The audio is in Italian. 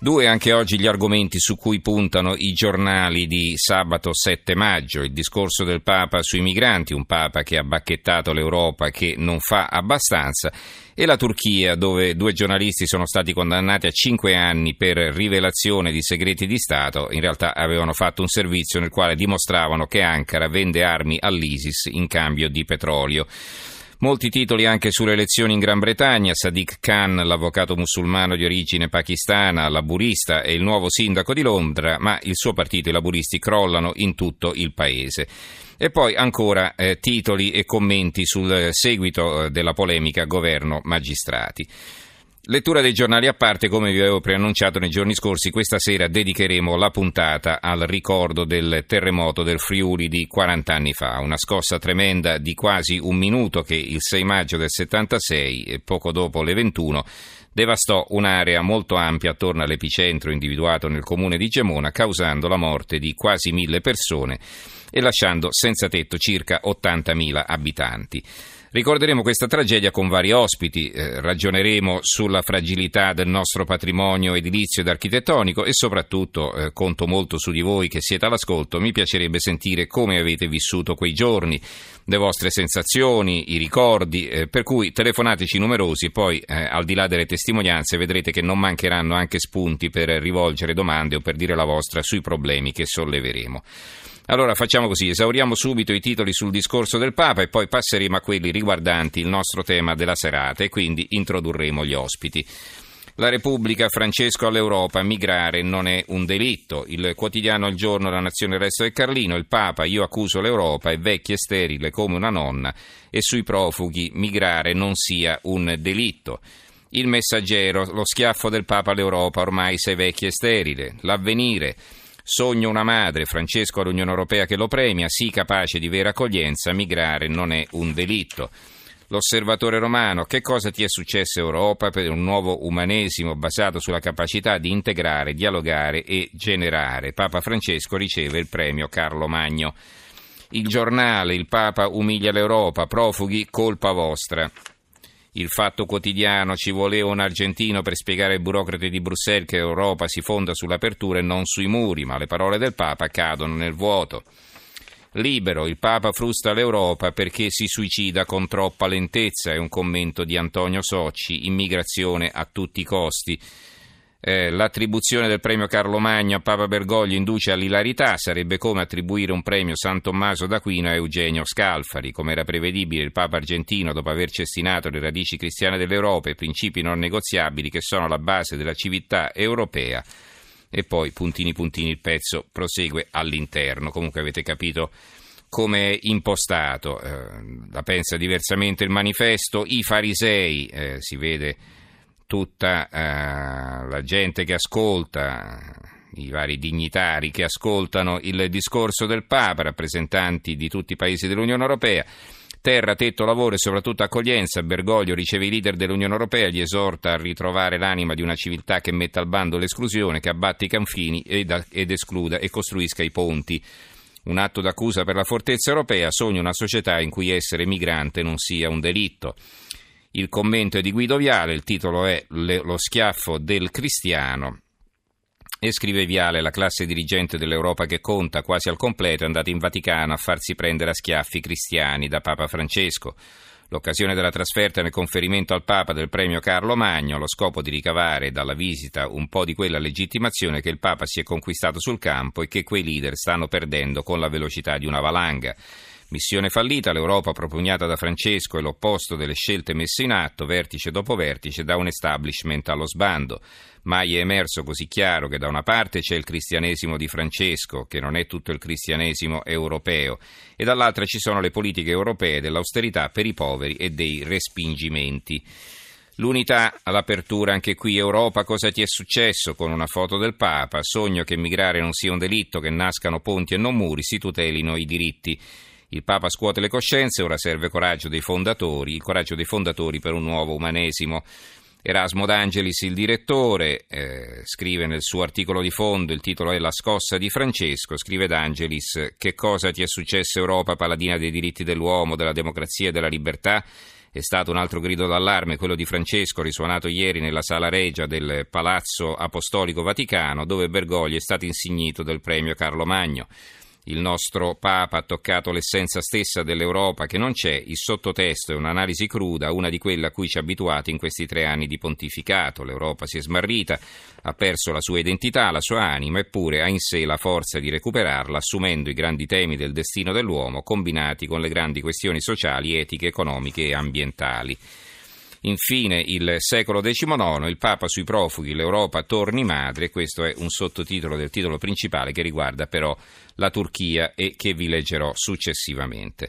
Due anche oggi gli argomenti su cui puntano i giornali di sabato 7 maggio, il discorso del Papa sui migranti, un Papa che ha bacchettato l'Europa che non fa abbastanza, e la Turchia dove due giornalisti sono stati condannati a cinque anni per rivelazione di segreti di Stato, in realtà avevano fatto un servizio nel quale dimostravano che Ankara vende armi all'ISIS in cambio di petrolio. Molti titoli anche sulle elezioni in Gran Bretagna, Sadiq Khan, l'avvocato musulmano di origine pakistana, laburista e il nuovo sindaco di Londra, ma il suo partito, i laburisti, crollano in tutto il paese. E poi ancora eh, titoli e commenti sul seguito eh, della polemica governo-magistrati. Lettura dei giornali a parte, come vi avevo preannunciato nei giorni scorsi, questa sera dedicheremo la puntata al ricordo del terremoto del Friuli di 40 anni fa, una scossa tremenda di quasi un minuto che il 6 maggio del 76, poco dopo le 21, devastò un'area molto ampia attorno all'epicentro individuato nel comune di Gemona, causando la morte di quasi mille persone e lasciando senza tetto circa 80.000 abitanti. Ricorderemo questa tragedia con vari ospiti, eh, ragioneremo sulla fragilità del nostro patrimonio edilizio ed architettonico e soprattutto eh, conto molto su di voi che siete all'ascolto, mi piacerebbe sentire come avete vissuto quei giorni, le vostre sensazioni, i ricordi, eh, per cui telefonateci numerosi poi eh, al di là delle testimonianze vedrete che non mancheranno anche spunti per rivolgere domande o per dire la vostra sui problemi che solleveremo. Allora facciamo così, esauriamo subito i titoli sul discorso del Papa e poi passeremo a quelli riguardanti il nostro tema della serata e quindi introdurremo gli ospiti. La Repubblica, Francesco all'Europa, migrare non è un delitto. Il quotidiano Il Giorno, La Nazione, il Resto del Carlino, il Papa, io accuso l'Europa, è vecchia e sterile come una nonna e sui profughi migrare non sia un delitto. Il Messaggero, lo schiaffo del Papa all'Europa, ormai sei vecchia e sterile. L'Avvenire, Sogno una madre, Francesco all'Unione Europea che lo premia, sì capace di vera accoglienza, migrare non è un delitto. L'osservatore romano, che cosa ti è successo Europa per un nuovo umanesimo basato sulla capacità di integrare, dialogare e generare? Papa Francesco riceve il premio Carlo Magno. Il giornale, il Papa umilia l'Europa, profughi, colpa vostra. Il fatto quotidiano ci voleva un argentino per spiegare ai burocrati di Bruxelles che Europa si fonda sull'apertura e non sui muri, ma le parole del Papa cadono nel vuoto. Libero, il Papa frusta l'Europa perché si suicida con troppa lentezza, è un commento di Antonio Socci, immigrazione a tutti i costi. Eh, l'attribuzione del premio Carlo Magno a Papa Bergoglio induce all'ilarità, sarebbe come attribuire un premio San Tommaso d'Aquino a Eugenio Scalfari. Come era prevedibile, il Papa argentino, dopo aver cestinato le radici cristiane dell'Europa e principi non negoziabili che sono la base della civiltà europea, e poi puntini puntini il pezzo prosegue all'interno. Comunque avete capito come è impostato. Eh, la pensa diversamente il manifesto. I farisei, eh, si vede tutta eh, la gente che ascolta, i vari dignitari che ascoltano il discorso del Papa, rappresentanti di tutti i paesi dell'Unione Europea. Terra, tetto, lavoro e soprattutto accoglienza. Bergoglio riceve i leader dell'Unione Europea, gli esorta a ritrovare l'anima di una civiltà che metta al bando l'esclusione, che abbatte i confini ed, ed escluda e costruisca i ponti. Un atto d'accusa per la fortezza europea, sogna una società in cui essere migrante non sia un delitto. Il commento è di Guido Viale, il titolo è Lo schiaffo del cristiano. E scrive Viale, la classe dirigente dell'Europa che conta quasi al completo è andata in Vaticano a farsi prendere a schiaffi cristiani da Papa Francesco. L'occasione della trasferta nel conferimento al Papa del premio Carlo Magno, lo scopo di ricavare dalla visita un po' di quella legittimazione che il Papa si è conquistato sul campo e che quei leader stanno perdendo con la velocità di una valanga. Missione fallita, l'Europa propugnata da Francesco è l'opposto delle scelte messe in atto, vertice dopo vertice, da un establishment allo sbando. Mai è emerso così chiaro che da una parte c'è il cristianesimo di Francesco, che non è tutto il cristianesimo europeo, e dall'altra ci sono le politiche europee dell'austerità per i poveri e dei respingimenti. L'unità all'apertura anche qui Europa, cosa ti è successo? Con una foto del Papa, sogno che migrare non sia un delitto, che nascano ponti e non muri, si tutelino i diritti. Il Papa scuote le coscienze, ora serve coraggio dei fondatori, il coraggio dei fondatori per un nuovo umanesimo. Erasmo D'Angelis, il direttore, eh, scrive nel suo articolo di fondo, il titolo è La scossa di Francesco, scrive D'Angelis, che cosa ti è successo Europa, paladina dei diritti dell'uomo, della democrazia e della libertà? È stato un altro grido d'allarme, quello di Francesco, risuonato ieri nella sala regia del Palazzo Apostolico Vaticano, dove Bergoglio è stato insignito del premio Carlo Magno. Il nostro Papa ha toccato l'essenza stessa dell'Europa che non c'è, il sottotesto è un'analisi cruda, una di quelle a cui ci ha abituati in questi tre anni di pontificato. L'Europa si è smarrita, ha perso la sua identità, la sua anima, eppure ha in sé la forza di recuperarla, assumendo i grandi temi del destino dell'uomo, combinati con le grandi questioni sociali, etiche, economiche e ambientali. Infine, il secolo XIX, il Papa sui profughi, l'Europa torni madre, questo è un sottotitolo del titolo principale che riguarda però la Turchia e che vi leggerò successivamente.